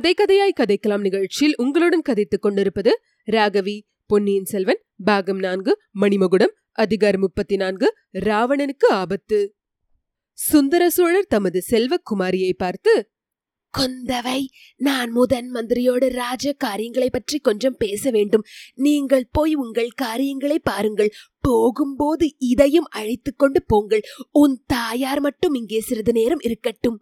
கதை கதையாய் கதைக்கலாம் நிகழ்ச்சியில் உங்களுடன் கதைத்துக் கொண்டிருப்பது ராகவி பொன்னியின் செல்வன் பாகம் நான்கு மணிமகுடம் அதிகாரம் முப்பத்தி நான்கு ராவணனுக்கு ஆபத்து. சுந்தர சோழர் தமது செல்வக்குமாரியை பார்த்து கொந்தவை நான் முதன் மந்திரியோட ராஜ காரியங்களை பற்றி கொஞ்சம் பேச வேண்டும். நீங்கள் போய் உங்கள் காரியங்களை பாருங்கள். போகும்போது இதையும் அழைத்துக்கொண்டு போங்கள். உன் தாயார் மட்டும் இங்கே சிறிது நேரம் இருக்கட்டும்.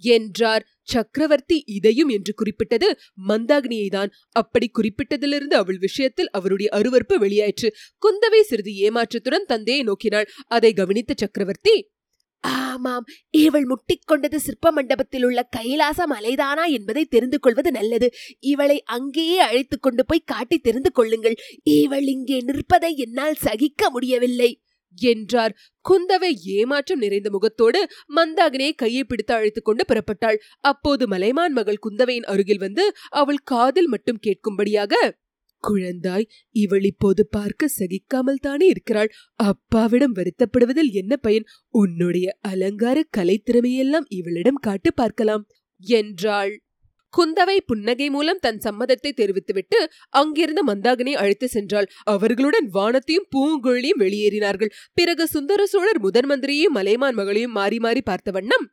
என்றார். சக்கரவர்த்தி இதையும் என்று குறிப்பிட்டது மந்தாகினியை தான் அப்படி குறிப்பிட்டதிலிருந்து அவள் விஷயத்தில் அவருடைய அருவருப்பு வெளியாயிற்று. குந்தவை சிறிது ஏமாற்றத்துடன் தந்தையை நோக்கினாள். அதை கவனித்த சக்கரவர்த்தி ஆமாம் இவள் முட்டிக்கொண்டது சிற்ப மண்டபத்தில் உள்ள கைலாச மலைதானா என்பதை தெரிந்து கொள்வது நல்லது. இவளை அங்கேயே அழைத்துக் கொண்டு போய் காட்டி தெரிந்து கொள்ளுங்கள் இவள் இங்கே நிற்பதை என்னால் சகிக்க முடியவில்லை. என்றார். குந்தவை ஏமாற்றம் நிறைந்த முகத்தோடு மந்தாகினியை கையை பிடித்து அழைத்துக் கொண்டு புறப்பட்டாள். அப்போது மலைமான் மகள் குந்தவையின் அருகில் வந்து அவள் காதில் மட்டும் கேட்கும்படியாக குழந்தாய் இவள் இப்போது பார்க்க சகிக்காமல் தானே இருக்கிறாள். அப்பாவிடம் வருத்தப்படுவதில் என்ன பயன்? உன்னுடைய அலங்கார கலைத்திறமையெல்லாம் இவளிடம் காட்டு பார்க்கலாம் என்றாள். குந்தவை புன்னகை மூலம் தன் சம்மதத்தை தெரிவித்துவிட்டு அங்கிருந்து மந்தாகினை அழைத்து சென்றாள். அவர்களுடன் வானத்தையும் பூங்குழலியும் வெளியேறினார்கள். பிறகு சுந்தர சோழர் முதன் மந்திரியையும் மலைமான் மகளையும் மாறி மாறி பார்த்த வண்ணம்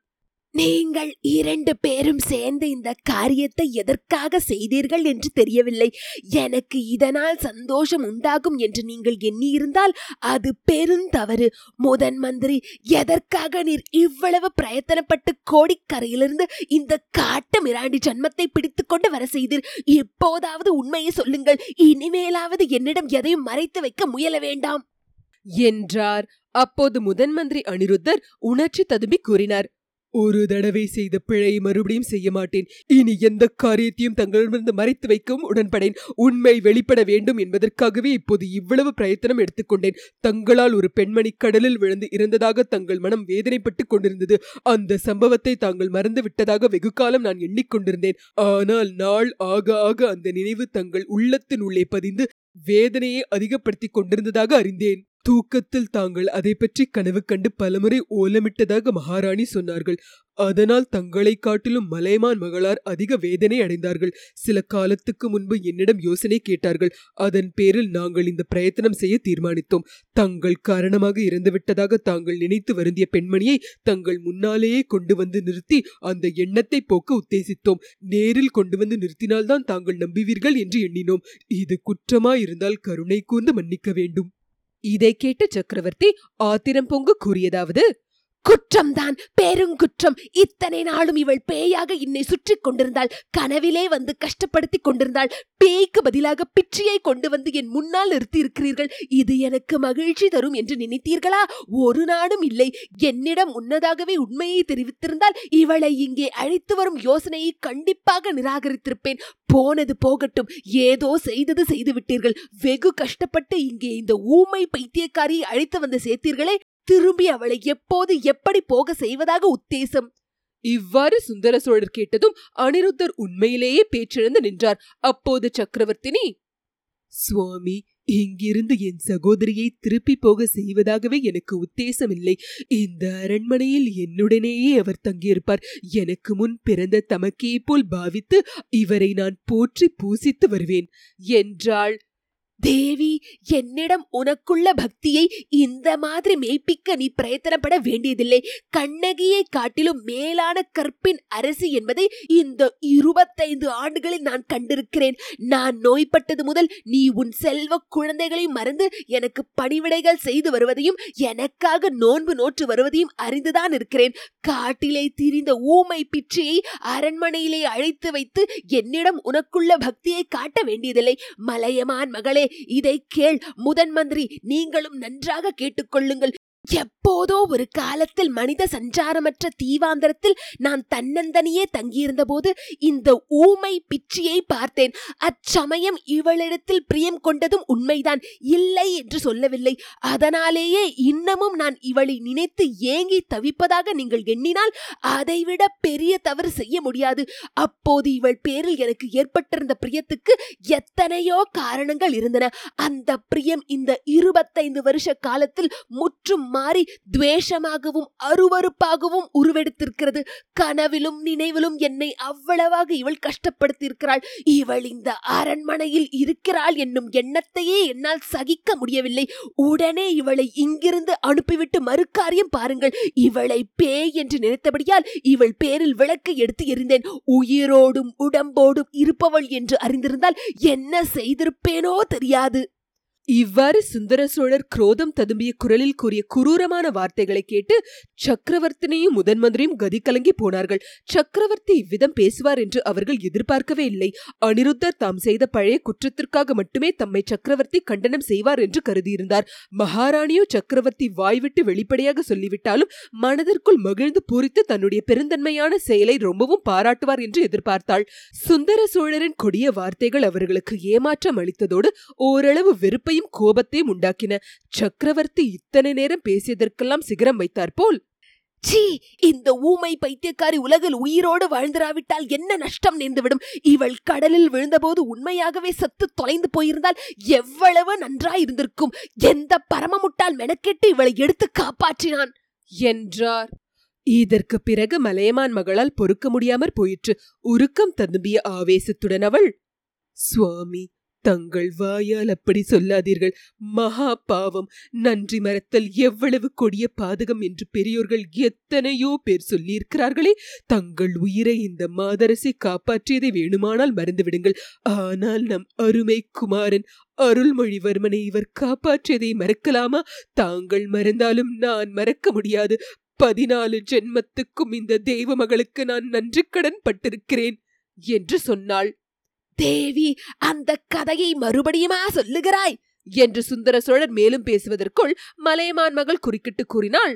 நீங்கள் இரண்டு பேரும் சேர்ந்து இந்த காரியத்தை எதற்காக செய்தீர்கள் என்று தெரியவில்லை. எனக்கு இதனால் சந்தோஷம் உண்டாகும் என்று நீங்கள் எண்ணியிருந்தால் அது பெருந்தவறு முதன் மந்திரி எதற்காக நீர் இவ்வளவு பிரயத்தனப்பட்டு கோடிக்கரையிலிருந்து இந்த காட்டு மிராண்டி ஜன்மத்தை பிடித்துக்கொண்டு வர செய்தீர்? இப்போதாவது உண்மையை சொல்லுங்கள். இனிமேலாவது என்னிடம் எதையும் மறைத்து வைக்க முயல வேண்டாம். என்றார். அப்போது முதன் மந்திரி அனிருத்தர் உணர்ச்சி ததும்பி கூறினார். ஒரு தடவை செய்த பிழையை மறுபடியும் செய்ய மாட்டேன். இனி எந்த காரியத்தையும் தங்களிடமிருந்து மறைத்து வைக்கவும் உடன்படேன். உண்மை வெளிப்பட வேண்டும் என்பதற்காகவே இப்போது இவ்வளவு பிரயத்தனம் எடுத்துக்கொண்டேன் தங்களால் ஒரு பெண்மணி கடலில் விழுந்து இறந்ததாக தங்கள் மனம் வேதனைப்பட்டு கொண்டிருந்தது. அந்த சம்பவத்தை தாங்கள் மறந்து விட்டதாக வெகு காலம் நான் எண்ணிக்கொண்டிருந்தேன். ஆனால் நாள் ஆக ஆக அந்த நினைவு தங்கள் உள்ளத்தின் உள்ளே பதிந்து வேதனையை அதிகப்படுத்திக் கொண்டிருந்ததாக அறிந்தேன். தூக்கத்தில் தாங்கள் அதை பற்றி கனவு கண்டு பலமுறை ஓலமிட்டதாக மகாராணி சொன்னார்கள். அதனால் தங்களை காட்டிலும் மலைமான் மகளார் அதிக வேதனை அடைந்தார்கள். சில காலத்துக்கு முன்பு என்னிடம் யோசனை கேட்டார்கள். அதன் பேரில் நாங்கள் இந்த பிரயத்தனம் செய்ய தீர்மானித்தோம். தங்கள் காரணமாக இறந்துவிட்டதாக தாங்கள் நினைத்து வருந்திய பெண்மணியை தங்கள் முன்னாலேயே கொண்டு வந்து நிறுத்தி அந்த எண்ணத்தை போக்க உத்தேசித்தோம். நேரில் கொண்டு வந்து நிறுத்தினால்தான் தாங்கள் நம்புவீர்கள் என்று எண்ணினோம். இது குற்றமாயிருந்தால் கருணை கூர்ந்து மன்னிக்க வேண்டும். இதை கேட்ட சக்கரவர்த்தி ஆத்திரம் பொங்க கூறியதாவது குற்றம்தான் பெருங்குற்றம். இத்தனை நாளும் இவள் பேயாக என்னை சுற்றி கொண்டிருந்தாள். கனவிலே வந்து கஷ்டப்படுத்தி கொண்டிருந்தாள். பேய்க்கு பதிலாக பிச்சியை கொண்டு வந்து என் முன்னால் நிறுத்தி இருக்கிறீர்கள் இது எனக்கு மகிழ்ச்சி தரும் என்று நினைத்தீர்களா? ஒரு நாடும் இல்லை. என்னிடம் முன்னதாகவே உண்மையை தெரிவித்திருந்தால் இவளை இங்கே அழைத்து வரும் யோசனையை கண்டிப்பாக நிராகரித்திருப்பேன். போனது போகட்டும். ஏதோ செய்தது செய்து விட்டீர்கள் வெகு கஷ்டப்பட்டு இங்கே இந்த ஊமை பைத்தியக்காரியை அழைத்து வந்து சேர்த்தீர்களே. திரும்பி அவளை எப்போது எப்படி போக செய்வதாக உத்தேசம். இவ்வாறு சுந்தர சோழர் கேட்டதும் அனிருத்தர் உண்மையிலேயே பேச்சிழந்து நின்றார். அப்போது சக்கரவர்த்தினி சுவாமி இங்கிருந்து என் சகோதரியை திருப்பி போக செய்வதாகவே எனக்கு உத்தேசமில்லை. இந்த அரண்மனையில் என்னுடனேயே அவர் தங்கியிருப்பார். எனக்கு முன் பிறந்த தமக்கே போல் பாவித்து இவரை நான் போற்றி பூசித்து வருவேன். என்றாள் தேவி என்னிடம் உனக்குள்ள பக்தியை இந்த மாதிரி மெய்ப்பிக்க நீ பிரயத்தனப்பட வேண்டியதில்லை. கண்ணகியை காட்டிலும் மேலான கற்பின் அரசி என்பதை இந்த இருபத்தைந்து ஆண்டுகளில் நான் கண்டிருக்கிறேன். நான் நோய்பட்டது முதல் நீ உன் செல்வ குழந்தைகளை மறந்து எனக்கு பணிவிடைகள் செய்து வருவதையும் எனக்காக நோன்பு நோற்று வருவதையும் அறிந்துதான் இருக்கிறேன். காட்டிலே திரிந்த ஊமை பிச்சையை அரண்மனையிலே அழைத்து வைத்து என்னிடம் உனக்குள்ள பக்தியை காட்ட வேண்டியதில்லை. மலையமான் மகளே இதை கேள். முதன் மந்திரி நீங்களும் நன்றாக கேட்டுக்கொள்ளுங்கள். எப்போதோ ஒரு காலத்தில் மனித சஞ்சாரமற்ற தீவாந்தரத்தில் நான் தன்னந்தனியே தங்கியிருந்த போது இந்த ஊமை பிச்சியை பார்த்தேன். அச்சமயம் இவளிடத்தில் பிரியம் கொண்டதும் உண்மைதான். இல்லை என்று சொல்லவில்லை. அதனாலேயே இன்னமும் நான் இவளை நினைத்து ஏங்கி தவிப்பதாக நீங்கள் எண்ணினால் அதைவிட பெரிய தவறு செய்ய முடியாது. அப்போது இவள் பேரில் எனக்கு ஏற்பட்டிருந்த பிரியத்துக்கு எத்தனையோ காரணங்கள் இருந்தன. அந்த பிரியம் இந்த இருபத்தைந்து வருஷ காலத்தில் முற்றும் மாறி துவேஷமாகவும் அருவருப்பாகவும் உருவெடுத்திருக்கிறது. கனவிலும் நினைவிலும் என்னை அவ்வளவாக இவள் கஷ்டப்படுத்தியிருக்கிறாள். இவள் இந்த அரண்மனையில் இருக்கிறாள் என்னும் எண்ணத்தையே என்னால் சகிக்க முடியவில்லை. உடனே இவளை இங்கிருந்து அனுப்பிவிட்டு மறுக்காரியம் பாருங்கள். இவளை பேய் என்று நினைத்தபடியால் இவள் பேரில் விளக்கு எடுத்து எறிந்தேன். உயிரோடும் உடம்போடும் இருப்பவள் என்று அறிந்திருந்தால் என்ன செய்திருப்பேனோ தெரியாது. இவ்வாறு சுந்தர சோழர் குரோதம் ததும்பிய குரலில் கூறிய குரூரமான வார்த்தைகளை கேட்டு சக்கரவர்த்தினியும் முதன் மந்திரியும் கதி கலங்கி போனார்கள். சக்கரவர்த்தி இவ்விதம் பேசுவார் என்று அவர்கள் எதிர்பார்க்கவே இல்லை. அனிருத்தர் தாம் செய்த பழைய குற்றத்திற்காக மட்டுமே தம்மை சக்கரவர்த்தி கண்டனம் செய்வார் என்று கருதியிருந்தார். மகாராணியோ சக்கரவர்த்தி வாய்விட்டு வெளிப்படையாக சொல்லிவிட்டாலும் மனதிற்குள் மகிழ்ந்து பூரித்து தன்னுடைய பெருந்தன்மையான செயலை ரொம்பவும் பாராட்டுவார் என்று எதிர்பார்த்தாள். சுந்தர சோழரின் கொடிய வார்த்தைகள் அவர்களுக்கு ஏமாற்றம் அளித்ததோடு ஓரளவு வெறுப்பை வெறுப்பையும் கோபத்தையும் உண்டாக்கின சக்கரவர்த்தி இத்தனை நேரம் பேசியதற்கெல்லாம் சிகரம் வைத்தார் போல். சீ இந்த ஊமை பைத்தியக்காரி உலகில் உயிரோடு வாழ்ந்திராவிட்டால் என்ன நஷ்டம் நேர்ந்துவிடும்? இவள் கடலில் விழுந்தபோது உண்மையாகவே சத்து தொலைந்து போயிருந்தால் எவ்வளவு நன்றாயிருந்திருக்கும்? எந்த பரமமுட்டால் மெனக்கெட்டு இவளை எடுத்து காப்பாற்றினான்? என்றார். இதற்கு பிறகு மலையமான் மகளால் பொறுக்க முடியாமற் போயிற்று. உருக்கம் ததும்பிய ஆவேசத்துடன் அவள் சுவாமி தங்கள் வாயால் அப்படி சொல்லாதீர்கள். மகா பாவம். நன்றி மறத்தல் எவ்வளவு கொடிய பாதகம் என்று பெரியோர்கள் எத்தனையோ பேர் சொல்லியிருக்கிறார்களே. தங்கள் உயிரை இந்த மாதரசை காப்பாற்றியதை வேணுமானால் மறந்துவிடுங்கள். ஆனால் நம் அருமை குமாரன் அருள்மொழிவர்மனை இவர் காப்பாற்றியதை மறக்கலாமா? தாங்கள் மறந்தாலும் நான் மறக்க முடியாது. பதினாலு ஜென்மத்துக்கும் இந்த தெய்வ மகளுக்கு நான் நன்றி கடன் பட்டிருக்கிறேன் என்று சொன்னாள். தேவி அந்த கதையை மறுபடியுமா சொல்லுகிறாய்? என்று சுந்தர சோழர் மேலும் பேசுவதற்குள் மலையமான் மகள் குறுக்கிட்டு கூறினாள்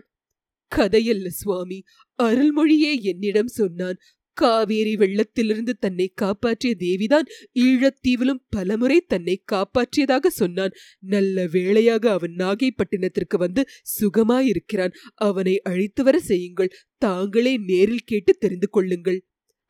கதையல்ல சுவாமி. அருள்மொழியே என்னிடம் சொன்னான். காவேரி வெள்ளத்திலிருந்து தன்னை காப்பாற்றிய தேவிதான் ஈழத்தீவிலும் பலமுறை தன்னை காப்பாற்றியதாக சொன்னான். நல்ல வேளையாக அவன் நாகைப்பட்டினத்திற்கு வந்து சுகமாயிருக்கிறான். அவனை அழைத்து வர செய்யுங்கள். தாங்களே நேரில் கேட்டு தெரிந்து கொள்ளுங்கள்.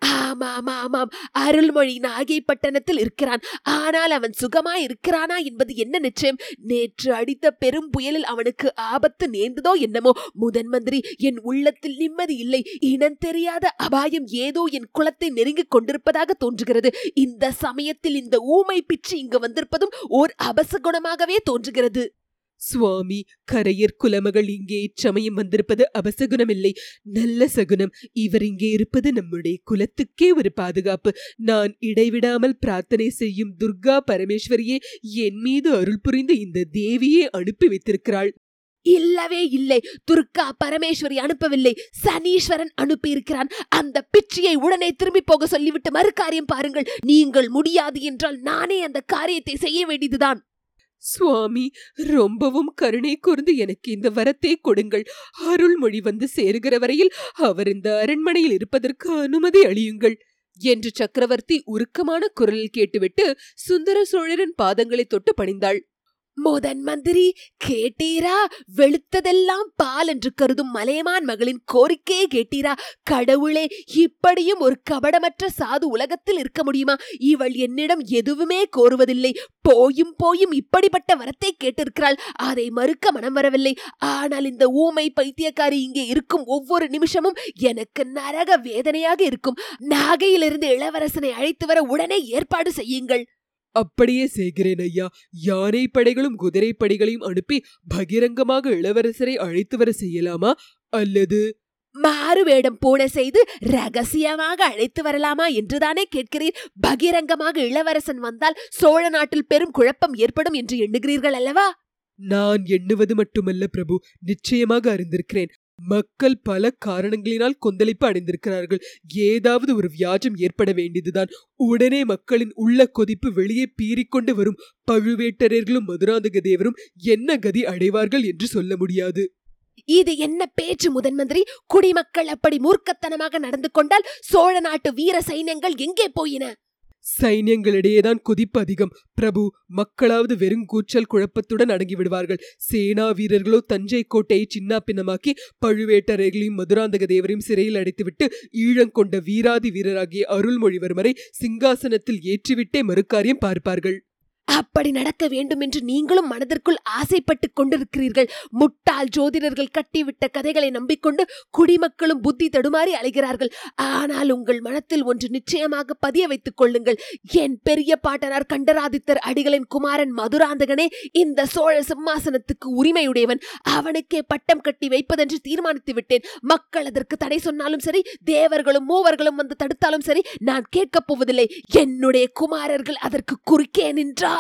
ஆமாம் ஆமாம் அருள்மொழி நாகைப்பட்டணத்தில் இருக்கிறான். ஆனால் அவன் சுகமா இருக்கிறானா என்பது என்ன நிச்சயம்? நேற்று அடித்த பெரும் புயலில் அவனுக்கு ஆபத்து நேர்ந்ததோ என்னமோ? முதன் மந்திரி என் உள்ளத்தில் நிம்மதி இல்லை. இனம் தெரியாத அபாயம் ஏதோ என் குலத்தை நெருங்கிக் கொண்டிருப்பதாக தோன்றுகிறது. இந்த சமயத்தில் இந்த ஊமை பிச்சு இங்கு வந்திருப்பதும் ஓர் அபசகுணமாகவே தோன்றுகிறது. சுவாமி கரையர் குலமகள் இங்கே இச்சமயம் வந்திருப்பது அபசகுணமில்லை நல்ல சகுனம். இவர் இங்கே இருப்பது நம்முடைய குலத்துக்கே ஒரு பாதுகாப்பு. நான் இடைவிடாமல் பிரார்த்தனை செய்யும் துர்கா பரமேஸ்வரியே என் மீது அருள் புரிந்து இந்த தேவியே அனுப்பி வைத்திருக்கிறாள். இல்லவே இல்லை. துர்கா பரமேஸ்வரி அனுப்பவில்லை. சனீஸ்வரன் அனுப்பியிருக்கிறான். அந்த பிச்சையை உடனே திரும்பி போக சொல்லிவிட்டு மறு காரியம் பாருங்கள். நீங்கள் முடியாது என்றால் நானே அந்த காரியத்தை செய்ய வேண்டியதுதான். சுவாமி ரொம்பவும் கருணை கூர்ந்து எனக்கு இந்த வரத்தை கொடுங்கள். அருள்மொழி வந்து சேருகிற வரையில் அவர் இந்த அரண்மனையில் இருப்பதற்கு அனுமதி அளியுங்கள். என்று சக்கரவர்த்தி உருக்கமான குரலில் கேட்டுவிட்டு சுந்தர சோழரின் பாதங்களை தொட்டு பணிந்தாள். முதன் மந்திரி கேட்டீரா? வெளுத்ததெல்லாம் பால் என்று கருதும் மலையமான் மகளின் கோரிக்கையை கேட்டீரா? கடவுளே இப்படியும் ஒரு கபடமற்ற சாது உலகத்தில் இருக்க முடியுமா? இவள் என்னிடம் எதுவுமே கோருவதில்லை. போயும் போயும் இப்படிப்பட்ட வரத்தை கேட்டிருக்கிறாள். அதை மறுக்க மனம் வரவில்லை. ஆனால் இந்த ஊமை பைத்தியக்காரி இங்கே இருக்கும் ஒவ்வொரு நிமிஷமும் எனக்கு நரக வேதனையாக இருக்கும். நாகையிலிருந்து இளவரசனை அழைத்து வர உடனே ஏற்பாடு செய்யுங்கள். அப்படியே செய்கிறேன் ஐயா. யானை படைகளும் குதிரை படைகளையும் அனுப்பி பகிரங்கமாக இளவரசரை அழைத்து வர செய்யலாமா? அல்லது மாறு வேடம் பூனை செய்து ரகசியமாக அழைத்து வரலாமா என்றுதானே கேட்கிறீர்? பகிரங்கமாக இளவரசன் வந்தால் சோழ நாட்டில் பெரும் குழப்பம் ஏற்படும் என்று எண்ணுகிறீர்கள் அல்லவா? நான் எண்ணுவது மட்டுமல்ல பிரபு. நிச்சயமாக அறிந்திருக்கிறேன். மக்கள் பல காரணங்களினால் கொந்தளிப்பு அடைந்திருக்கிறார்கள். ஏதாவது ஒரு வியாஜம் ஏற்பட வேண்டியதுதான். உடனே மக்களின் உள்ள கொதிப்பு வெளியே பீறிக்கொண்டு வரும் பழுவேட்டரர்களும் மதுராந்தக தேவரும் என்ன கதி அடைவார்கள் என்று சொல்ல முடியாது. இது என்ன பேச்சு முதன் மந்திரி? குடிமக்கள் அப்படி மூர்க்கத்தனமாக நடந்து கொண்டால் சோழ நாட்டு வீர சைன்யங்கள் எங்கே போயின? சைன்யங்களிடையேதான் குதிப்பு அதிகம். பிரபு மக்களாவது வெறும் கூச்சல் குழப்பத்துடன் அடங்கி விடுவார்கள் சேனா வீரர்களோ தஞ்சை கோட்டையை சின்னாப்பின்னமாக்கி பழுவேட்டரைகளையும் மதுராந்தக தேவரையும் சிறையில் அடைத்துவிட்டு ஈழங்கொண்ட வீராதி வீரராகிய அருள்மொழிவர்மரை சிங்காசனத்தில் ஏற்றிவிட்டே மறுக்காரியம் பார்ப்பார்கள். அப்படி நடக்க வேண்டும் என்று நீங்களும் மனதிற்குள் ஆசைப்பட்டு கொண்டிருக்கிறீர்கள். முட்டாள் ஜோதிடர்கள் கட்டிவிட்ட கதைகளை நம்பிக்கொண்டு குடிமக்களும் புத்தி தடுமாறி அலைகிறார்கள். ஆனால் உங்கள் மனத்தில் ஒன்று நிச்சயமாக பதிய வைத்துக் கொள்ளுங்கள். என் பெரிய பாட்டனார் கண்டராதித்தர் அடிகளின் குமாரன் மதுராந்தகனே இந்த சோழ சிம்மாசனத்துக்கு உரிமையுடையவன். அவனுக்கே பட்டம் கட்டி வைப்பதென்று தீர்மானித்து விட்டேன். மக்கள் அதற்கு தடை சொன்னாலும் சரி தேவர்களும் மூவர்களும் வந்து தடுத்தாலும் சரி நான் கேட்கப் போவதில்லை. என்னுடைய குமாரர்கள் அதற்கு குறுக்கே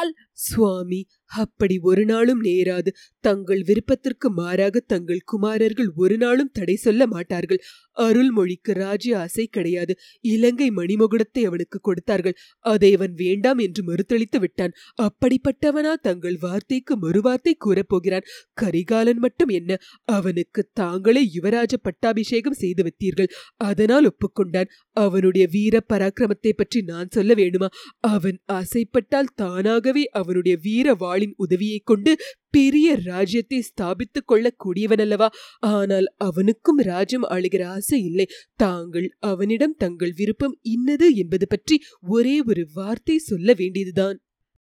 என்றால் சுவாமி அப்படி ஒரு நாளும் நேராது. தங்கள் விருப்பத்திற்கு மாறாக தங்கள் குமாரர்கள் ஒரு நாளும் தடை சொல்ல மாட்டார்கள். அருள்மொழிக்கு ராஜ்ய ஆசை கிடையாது. இலங்கை மணிமகுடத்தை அவனுக்கு கொடுத்தார்கள். அதை அவன் வேண்டாம் என்று மறுத்தளித்து விட்டான். அப்படிப்பட்டவனா தங்கள் வார்த்தைக்கு மறுவார்த்தை கூறப்போகிறான் கரிகாலன் மட்டும் என்ன? அவனுக்கு தாங்களே யுவராஜ பட்டாபிஷேகம் செய்து வைத்தீர்கள் அதனால் ஒப்புக்கொண்டான். அவனுடைய வீர பராக்கிரமத்தை பற்றி நான் சொல்ல வேண்டுமா? அவன் ஆசைப்பட்டால் தானாகவே அவனுடைய வீர வாளின் உதவியைக் கொண்டு பெரிய ராஜ்யத்தை ஸ்தாபித்துக் கொள்ளக் கூடியவனல்லவா ஆனால் அவனுக்கும் ராஜ்யம் ஆளுகிற ஆசை இல்லை. தாங்கள் அவனிடம் தங்கள் விருப்பம் இன்னது என்பது பற்றி ஒரே ஒரு வார்த்தை சொல்ல வேண்டியதுதான்.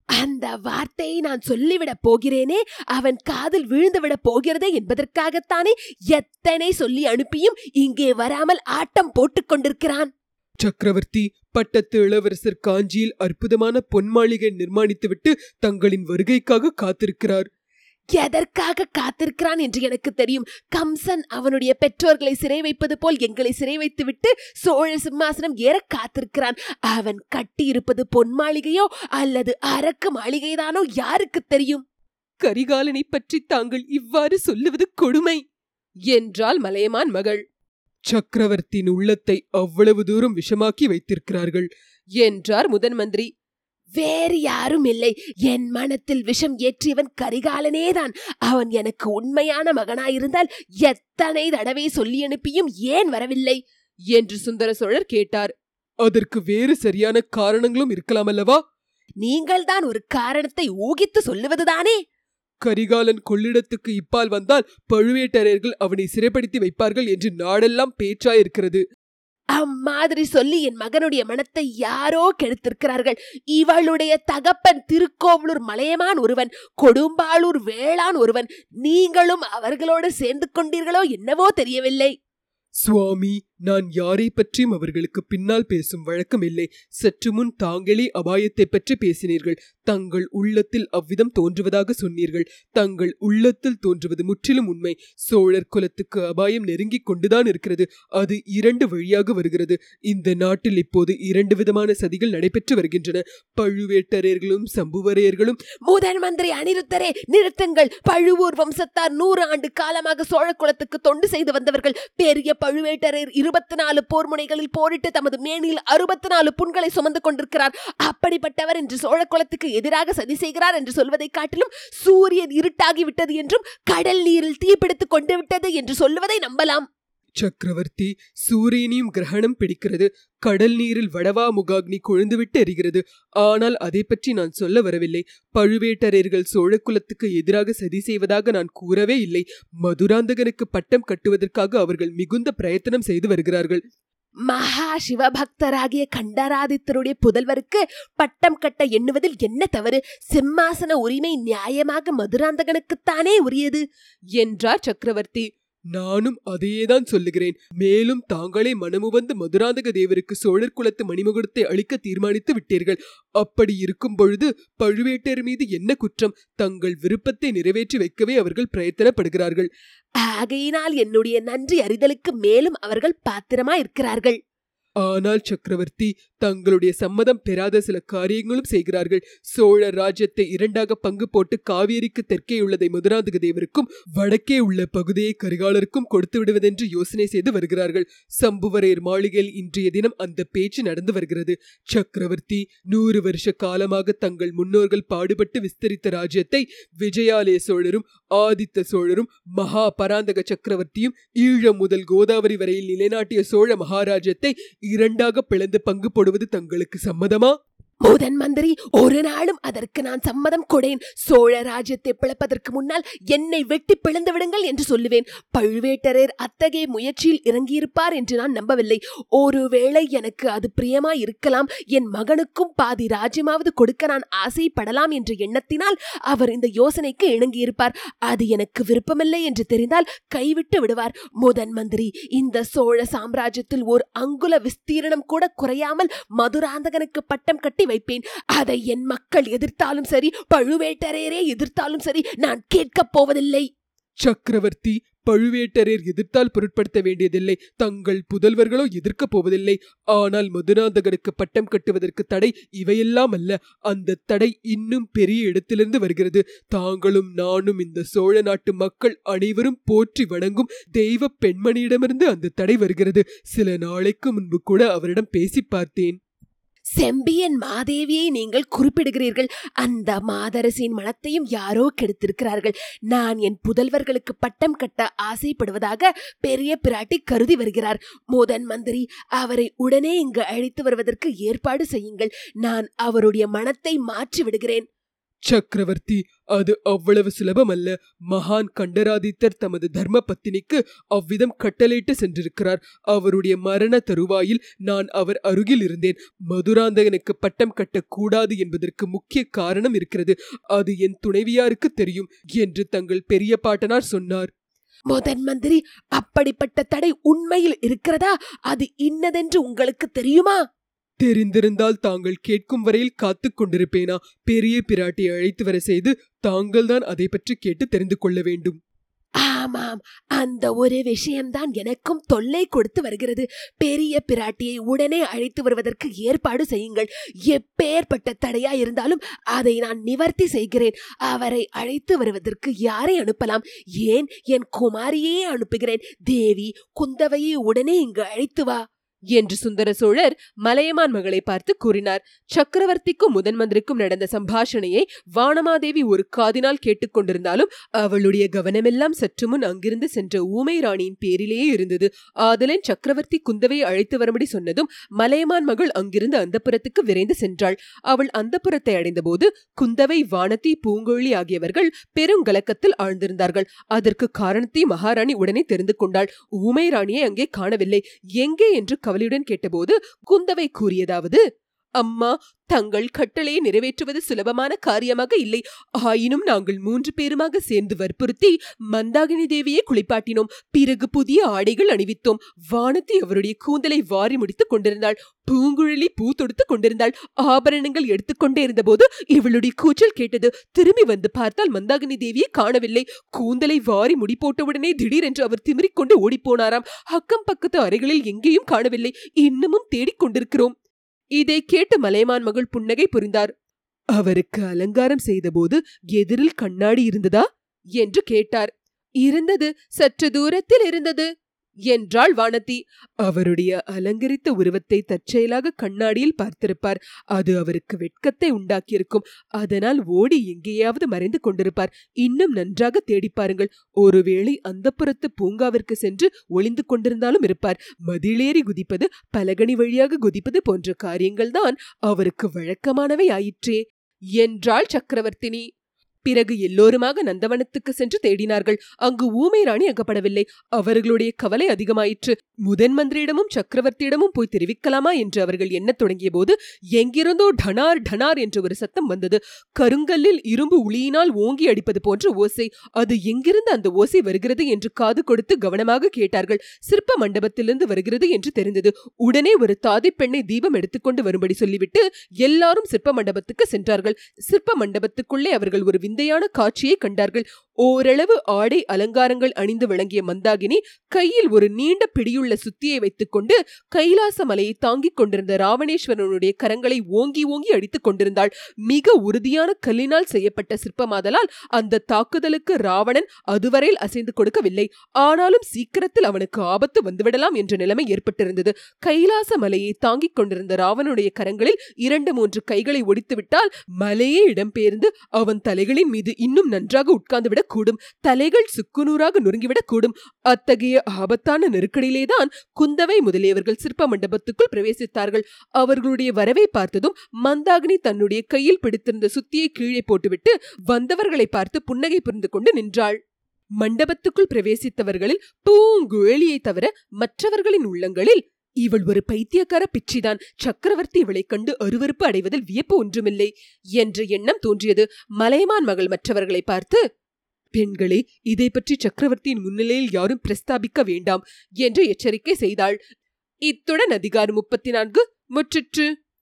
அந்த வார்த்தையை நான் சொல்லிவிடப் போகிறேனே? அவன் காதில் விழுந்துவிடப் போகிறதே என்பதற்காகத்தானே எத்தனை சொல்லி அனுப்பியும் இங்கே வராமல் ஆட்டம் போட்டுக் கொண்டிருக்கிறான்? சக்கரவர்த்தி பட்டத்து இளவரசர் காஞ்சியில் அற்புதமான பொன் மாளிகை நிர்மாணித்துவிட்டு தங்களின் வருகைக்காக காத்திருக்கிறார். எதற்காக காத்திருக்கிறான் என்று எனக்கு தெரியும். கம்சன் அவனுடைய பெற்றோர்களை சிறை வைப்பது போல் எங்களை சிறை வைத்துவிட்டு சோழ சிம்மாசனம் ஏற காத்திருக்கிறான். அவன் கட்டியிருப்பது பொன் மாளிகையோ அல்லது அரக்கு மாளிகைதானோ யாருக்கு தெரியும்? கரிகாலனை பற்றி தாங்கள் இவ்வாறு சொல்லுவது கொடுமை என்றாள் மலையமான் மகள். சக்கரவர்த்தியின் உள்ளத்தை அவ்வளவு தூரம் விஷமாக்கி வைத்திருக்கிறார்கள் என்றார் முதன் மந்திரி. வேறு யாரும் இல்லை. என் மனத்தில் விஷம் ஏற்றியவன் கரிகாலனேதான் அவன் எனக்கு உண்மையான மகனாயிருந்தால் எத்தனை தடவை சொல்லி அனுப்பியும் ஏன் வரவில்லை? என்று சுந்தர சோழர் கேட்டார். அதற்கு வேறு சரியான காரணங்களும் இருக்கலாமல்லவா? நீங்கள்தான் ஒரு காரணத்தை ஊகித்து சொல்லுவதுதானே? கரிகாலன் கொள்ளிடத்துக்கு இப்பால் வந்தால் பழுவேட்டரையர்கள் அவனை சிறைப்படுத்தி வைப்பார்கள் என்று நாடெல்லாம் பேச்சாயிருக்கிறது. அம்மாதிரி சொல்லி என் மகனுடைய மனத்தை யாரோ கெடுத்திருக்கிறார்கள். இவளுடைய தகப்பன் திருக்கோவலூர் மலையமான் ஒருவன் கொடும்பாளூர் வேளான் ஒருவன். நீங்களும் அவர்களோடு சேர்ந்து கொண்டீர்களோ என்னவோ தெரியவில்லை. சுவாமி நான் யாரை பற்றியும் அவர்களுக்கு பின்னால் பேசும் வழக்கம் இல்லை. சற்று முன் தாங்களே அபாயத்தை பற்றி பேசினீர்கள். தங்கள் உள்ளத்தில் அவ்விதம் தோன்றுவதாக சொன்னீர்கள். தங்கள் உள்ளத்தில் தோன்றுவது முற்றிலும் உண்மை. சோழர் குலத்துக்கு அபாயம் நெருங்கிக் கொண்டுதான் இருக்கிறது. அது இரண்டு வழியாக வருகிறது. இந்த நாட்டில் இப்போது இரண்டு விதமான சதிகள் நடைபெற்று வருகின்றன. பழுவேட்டரையர்களும் சம்புவரையர்களும் மூதன் மந்திரி அனிருத்தரே நிறுத்துங்கள். பழுவூர் வம்சத்தார் நூறு ஆண்டு காலமாக சோழ குலத்துக்கு தொண்டு செய்து வந்தவர்கள். பெரிய பழுவேட்டரையர் இருபத்தி நாலு போர் முனைகளில் போரிட்டு தமது மேனியில் அறுபத்தி நாலு புண்களை சுமந்து கொண்டிருக்கிறார். அப்படிப்பட்டவர் என்று சோழ குலத்துக்கு எதிராக சதி செய்கிறார் என்று சொல்வதை காட்டிலும் சூரியன் இருட்டாகி விட்டது என்றும் கடல் நீரில் தீப்பிடித்துக் கொண்டு விட்டது என்று சொல்லுவதை நம்பலாம். சக்கரவர்த்தி சூரியனையும் கிரகணம் பிடிக்கிறது. கடல் நீரில் வடவா முகாக்னி கொழுந்துவிட்டு எரிகிறது. ஆனால் அதை பற்றி நான் சொல்ல வரவில்லை. பழுவேட்டரையர்கள் சோழகுலத்துக்கு எதிராக சதி செய்வதாக நான் கூறவே இல்லை. மதுராந்தகனுக்கு பட்டம் கட்டுவதற்காக அவர்கள் மிகுந்த பிரயத்தனம் செய்து வருகிறார்கள். மகா சிவபக்தராகிய கண்டராதித்தருடைய புதல்வருக்கு பட்டம் கட்ட எண்ணுவதில் என்ன தவறு? சிம்மாசன உரிமை நியாயமாக மதுராந்தகனுக்குத்தானே உரியது? என்றார் சக்கரவர்த்தி. நானும் அதையேதான் சொல்லுகிறேன். மேலும் தாங்களே மனமுவந்து மதுராந்தக தேவருக்கு சோழர் குலத்து மணிமகுடத்தை அளிக்க தீர்மானித்து விட்டீர்கள். அப்படி இருக்கும் பொழுது பழுவேட்டர் மீது என்ன குற்றம்? தங்கள் விருப்பத்தை நிறைவேற்றி வைக்கவே அவர்கள் பிரயத்தனப்படுகிறார்கள். ஆகையினால் என்னுடைய நன்றி அறிதலுக்கு மேலும் அவர்கள் பாத்திரமா இருக்கிறார்கள் ஆனால் சக்கரவர்த்தி தங்களுடைய சம்மதம் பெறாத சில காரியங்களும் செய்கிறார்கள். சோழ ராஜ்யத்தை இரண்டாக பங்கு போட்டு காவேரிக்கு தெற்கே உள்ளதை மதுராந்தக தேவருக்கும் வடக்கே உள்ள பகுதியை கரிகாலருக்கும் கொடுத்து விடுவதென்று யோசனை செய்து வருகிறார்கள். சம்புவரையர் மாளிகையில் இன்றைய தினம் அந்த பேச்சு நடந்து வருகிறது. சக்கரவர்த்தி நூறு வருஷ காலமாக தங்கள் முன்னோர்கள் பாடுபட்டு விஸ்தரித்த ராஜ்யத்தை விஜயாலய சோழரும் ஆதித்த சோழரும் மகா பராந்தக சக்கரவர்த்தியும் ஈழம் முதல் கோதாவரி வரையில் நிலைநாட்டிய சோழ மகாராஜ்யத்தை இரண்டாக பிளந்து பங்கு போடுவது தங்களுக்கு சம்மதமா? முதன் மந்திரி ஒரு நாளும் அதற்கு நான் சம்மதம் கொடேன். சோழ ராஜ்யத்தை பிளப்பதற்கு முன்னால் என்னை வெட்டி பிளந்து விடுங்கள் என்று சொல்லுவேன். பழுவேட்டரர் அத்தகைய முயற்சியில் இறங்கியிருப்பார் என்று நான் நம்பவில்லை. ஒருவேளை எனக்கு அது பிரியமா இருக்கலாம். என் மகனுக்கும் பாதி ராஜ்யமாவது கொடுக்க நான் ஆசைப்படலாம் என்ற எண்ணத்தினால் அவர் இந்த யோசனைக்கு இணங்கியிருப்பார். அது எனக்கு விருப்பமில்லை என்று தெரிந்தால் கைவிட்டு விடுவார். முதன் மந்திரி இந்த சோழ சாம்ராஜ்யத்தில் ஒரு அங்குல விஸ்தீரணம் கூட குறையாமல் மதுராந்தகனுக்கு பட்டம் கட்டி வைப்பேன். அதை என் மக்கள் எதிர்த்தாலும் சரி பழுவேட்டரையரே எதிர்த்தாலும் சரி நான் கேட்கப் போவதில்லை. சக்கரவர்த்தி பழுவேட்டரையர் எதிர்த்தால் பொருட்படுத்த வேண்டியதில்லை. தங்கள் புதல்வர்களோ எதிர்க்கப் போவதில்லை. ஆனால் மதுராந்தகனுக்கு பட்டம் கட்டுவதற்கு தடை இவையெல்லாம் அல்ல. அந்த தடை இன்னும் பெரிய இடத்திலிருந்து வருகிறது. தாங்களும் நானும் இந்த சோழ நாட்டு மக்கள் அனைவரும் போற்றி வணங்கும் தெய்வ பெண்மணியிடமிருந்து அந்த தடை வருகிறது. சில நாளைக்கு முன்பு கூட அவரிடம் பேசி பார்த்தேன். செம்பியன் மாதேவியை நீங்கள் குறிப்பிடுகிறீர்கள். அந்த மாதரசியின் மனத்தையும் யாரோ கெடுத்திருக்கிறார்கள். நான் என் புதல்வர்களுக்கு பட்டம் கட்ட ஆசைப்படுவதாக பெரிய பிராட்டி கருதி வருகிறார். முதன் மந்திரி அவரை உடனே இங்கு அழைத்து வருவதற்கு ஏற்பாடு செய்யுங்கள். நான் அவருடைய மனத்தை மாற்றி விடுகிறேன் சக்கரவர்த்தி அது அவ்வளவு சுலபமல்ல. மகான் கண்டராதித்தர் தமது தர்ம பத்தினிக்கு அவ்விதம் கட்டளையிட்டு சென்றிருக்கிறார். அவருடைய மரண தருவாயில் நான் அவர் அருகில் இருந்தேன். மதுராந்தகனுக்கு பட்டம் கட்டக்கூடாது என்பதற்கு முக்கிய காரணம் இருக்கிறது. அது என் துணைவியாருக்கு தெரியும் என்று தங்கள் பெரிய பாட்டனார் சொன்னார். முதன் மந்திரி அப்படிப்பட்ட தடை உண்மையில் இருக்கிறதா? அது இன்னதென்று உங்களுக்கு தெரியுமா? தெரிந்திருந்தால் தாங்கள் கேட்கும் வரையில் காத்து கொண்டிருப்பேனா? பெரிய பிராட்டியை அழைத்து வர செய்து தாங்கள்தான் அதை பற்றி கேட்டு தெரிந்து கொள்ள வேண்டும். ஆமாம் அந்த ஒரு விஷயம்தான் எனக்கும் தொல்லை கொடுத்து வருகிறது. பெரிய பிராட்டியை உடனே அழைத்து வருவதற்கு ஏற்பாடு செய்யுங்கள். எப்பேற்பட்ட தடையா இருந்தாலும் அதை நான் நிவர்த்தி செய்கிறேன். அவரை அழைத்து வருவதற்கு யாரை அனுப்பலாம்? ஏன் என் குமாரியே அனுப்புகிறேன். தேவி குந்தவையை உடனே இங்கு அழைத்து வா. என்று சுந்தர சோழர் மலையமான் மகளை பார்த்து கூறினார். சக்கரவர்த்திக்கும் முதன் மந்திரிக்கும் நடந்த சம்பாஷணையை வானமாதேவி ஒரு காதினால் கேட்டுக்கொண்டிருந்தாலும் அவளுடைய கவனமெல்லாம் சற்று முன் அங்கிருந்து சென்ற ஊமை ராணியின் பேரிலேயே இருந்தது. ஆதலன் சக்கரவர்த்தி குந்தவை அழைத்து வரும்படி சொன்னதும் மலையமான் மகள் அங்கிருந்து அந்தப்புறத்துக்கு விரைந்து சென்றாள். அவள் அந்தப்புறத்தை அடைந்தபோது குந்தவை வானதி பூங்கொழி ஆகியவர்கள் பெருங்கலக்கத்தில் ஆழ்ந்திருந்தார்கள். அதற்கு காரணத்தை மகாராணி உடனே தெரிந்து கொண்டாள். ஊமை ராணியை அங்கே காணவில்லை. எங்கே என்று கவலையுடன் கேட்டபோது குந்தவை கூறியதாவது அம்மா தங்கள் கட்டளையை நிறைவேற்றுவது சுலபமான காரியமாக இல்லை. ஆயினும் நாங்கள் மூன்று பேருமாக சேர்ந்து வற்புறுத்தி மந்தாகினி தேவியை குளிப்பாட்டினோம். பிறகு புதிய ஆடைகள் அணிவித்தோம். வானத்தி அவருடைய கூந்தலை வாரி முடித்துக் கொண்டிருந்தாள். பூங்குழலி பூ தொடுத்துக் கொண்டிருந்தாள். ஆபரணங்கள் எடுத்துக்கொண்டே இருந்தபோது இவளுடைய கூச்சல் கேட்டது. திரும்பி வந்து பார்த்தால் மந்தாகினி தேவியை காணவில்லை. கூந்தலை வாரி முடி போட்டவுடனே திடீரென்று அவர் திமிரிக்கொண்டு ஓடிப்போனாராம் அக்கம் பக்கத்து அறைகளில் எங்கேயும் காணவில்லை. இன்னமும் தேடிக் கொண்டிருக்கிறோம். இதை கேட்டு மலைமான் மகள் புன்னகை புரிந்தார். அவருக்கு அலங்காரம் செய்தபோது எதிரில் கண்ணாடி இருந்ததா? என்று கேட்டார். இருந்தது சற்று தூரத்தில் இருந்தது. என்றாள் வானதி. அவருடைய அலங்கரித்த உருவத்தை தற்செயலாக கண்ணாடியில் பார்த்திருப்பார். அது அவருக்கு வெட்கத்தை உண்டாக்கியிருக்கும். அதனால் ஓடி எங்கேயாவது மறைந்து கொண்டிருப்பார். இன்னும் நன்றாக தேடி பாருங்கள். ஒருவேளை அந்த புறத்து பூங்காவிற்கு சென்று ஒளிந்து கொண்டிருந்தாலும் இருப்பார். மதிலேறி குதிப்பது பலகணி வழியாக குதிப்பது போன்ற காரியங்கள்தான் அவருக்கு வழக்கமானவை ஆயிற்றே. என்றாள் சக்கரவர்த்தினி. பிறகு எல்லோருமாக நந்தவனத்துக்கு சென்று தேடினார்கள். அங்கு ஊமை ராணி அகப்படவில்லை. அவர்களுடைய கவலை அதிகமாயிற்று. முதன் மந்திரியிடமும் சக்கரவர்த்தியிடமும் போய் தெரிவிக்கலாமா என்று அவர்கள் எண்ணத் தொடங்கிய போது எங்கிருந்தோ டனார் டனார் என்ற ஒரு சத்தம் வந்தது. கருங்கல்லில் இரும்பு உளியினால் ஓங்கி அடிப்பது போன்ற ஓசை. அது எங்கிருந்து அந்த ஓசை வருகிறது என்று காது கொடுத்து கவனமாக கேட்டார்கள். சிற்ப மண்டபத்திலிருந்து வருகிறது என்று தெரிந்தது. உடனே ஒரு தாதி பெண்ணை தீபம் எடுத்துக்கொண்டு வரும்படி சொல்லிவிட்டு எல்லாரும் சிற்ப மண்டபத்துக்கு சென்றார்கள். சிற்ப மண்டபத்துக்குள்ளே அவர்கள் ஒரு விந்தையான காட்சியை கண்டார்கள். ஓரளவு ஆடை அலங்காரங்கள் அணிந்து விளங்கிய மந்தாகினி கையில் ஒரு நீண்ட பிடியுள்ள சுத்தியை வைத்துக்கொண்டு கைலாச மலையை தாங்கிக் கொண்டிருந்த ராவணேஸ்வரனுடைய கரங்களை ஓங்கி ஓங்கி அடித்துக் கொண்டிருந்தாள். மிக உறுதியான கல்லினால் செய்யப்பட்ட சிற்பமாதலால் அந்த தாக்குதலுக்கு ராவணன் அதுவரையில் அசைந்து கொடுக்கவில்லை. ஆனாலும் சீக்கிரத்தில் அவனுக்கு ஆபத்து வந்துவிடலாம் என்ற நிலைமை ஏற்பட்டிருந்தது. கைலாச மலையை தாங்கிக் கொண்டிருந்த ராவனுடைய கரங்களில் இரண்டு மூன்று கைகளை ஒடித்துவிட்டால் மலையே இடம்பெயர்ந்து அவன் தலைகளின் மீது இன்னும் நன்றாக உட்கார்ந்துவிட விழக்கூடும் தலைகள் சுக்குநூறாக நொறுங்கிவிடக்கூடும். அத்தகைய ஆபத்தான நெருக்கடியிலேதான் குந்தவை முதலியவர்கள் சிற்ப மண்டபத்துக்குள் பிரவேசித்தார்கள். அவர்களுடைய வரவை பார்த்ததும் மந்தாகினி தன்னுடைய கையில் பிடித்திருந்த சுத்தியை கீழே போட்டுவிட்டு வந்தவர்களை பார்த்து புன்னகை புரிந்து கொண்டு நின்றாள். மண்டபத்துக்குள் பிரவேசித்தவர்களில் பூங்குழலியை தவிர மற்றவர்களின் உள்ளங்களில் இவள் ஒரு பைத்தியக்கார பிச்சிதான். சக்கரவர்த்தி இவளைக் கண்டு அருவருப்பு அடைவதில் வியப்பு ஒன்றுமில்லை. என்ற எண்ணம் தோன்றியது. மலைமான் மகள் மற்றவர்களை பார்த்து பெண்களே இதை பற்றி சக்கரவர்த்தியின் முன்னிலையில் யாரும் பிரஸ்தாபிக்க வேண்டாம் என்று எச்சரிக்கை செய்தாள். இத்துடன் அதிகாரம் முப்பத்தி நான்கு முற்றிற்று.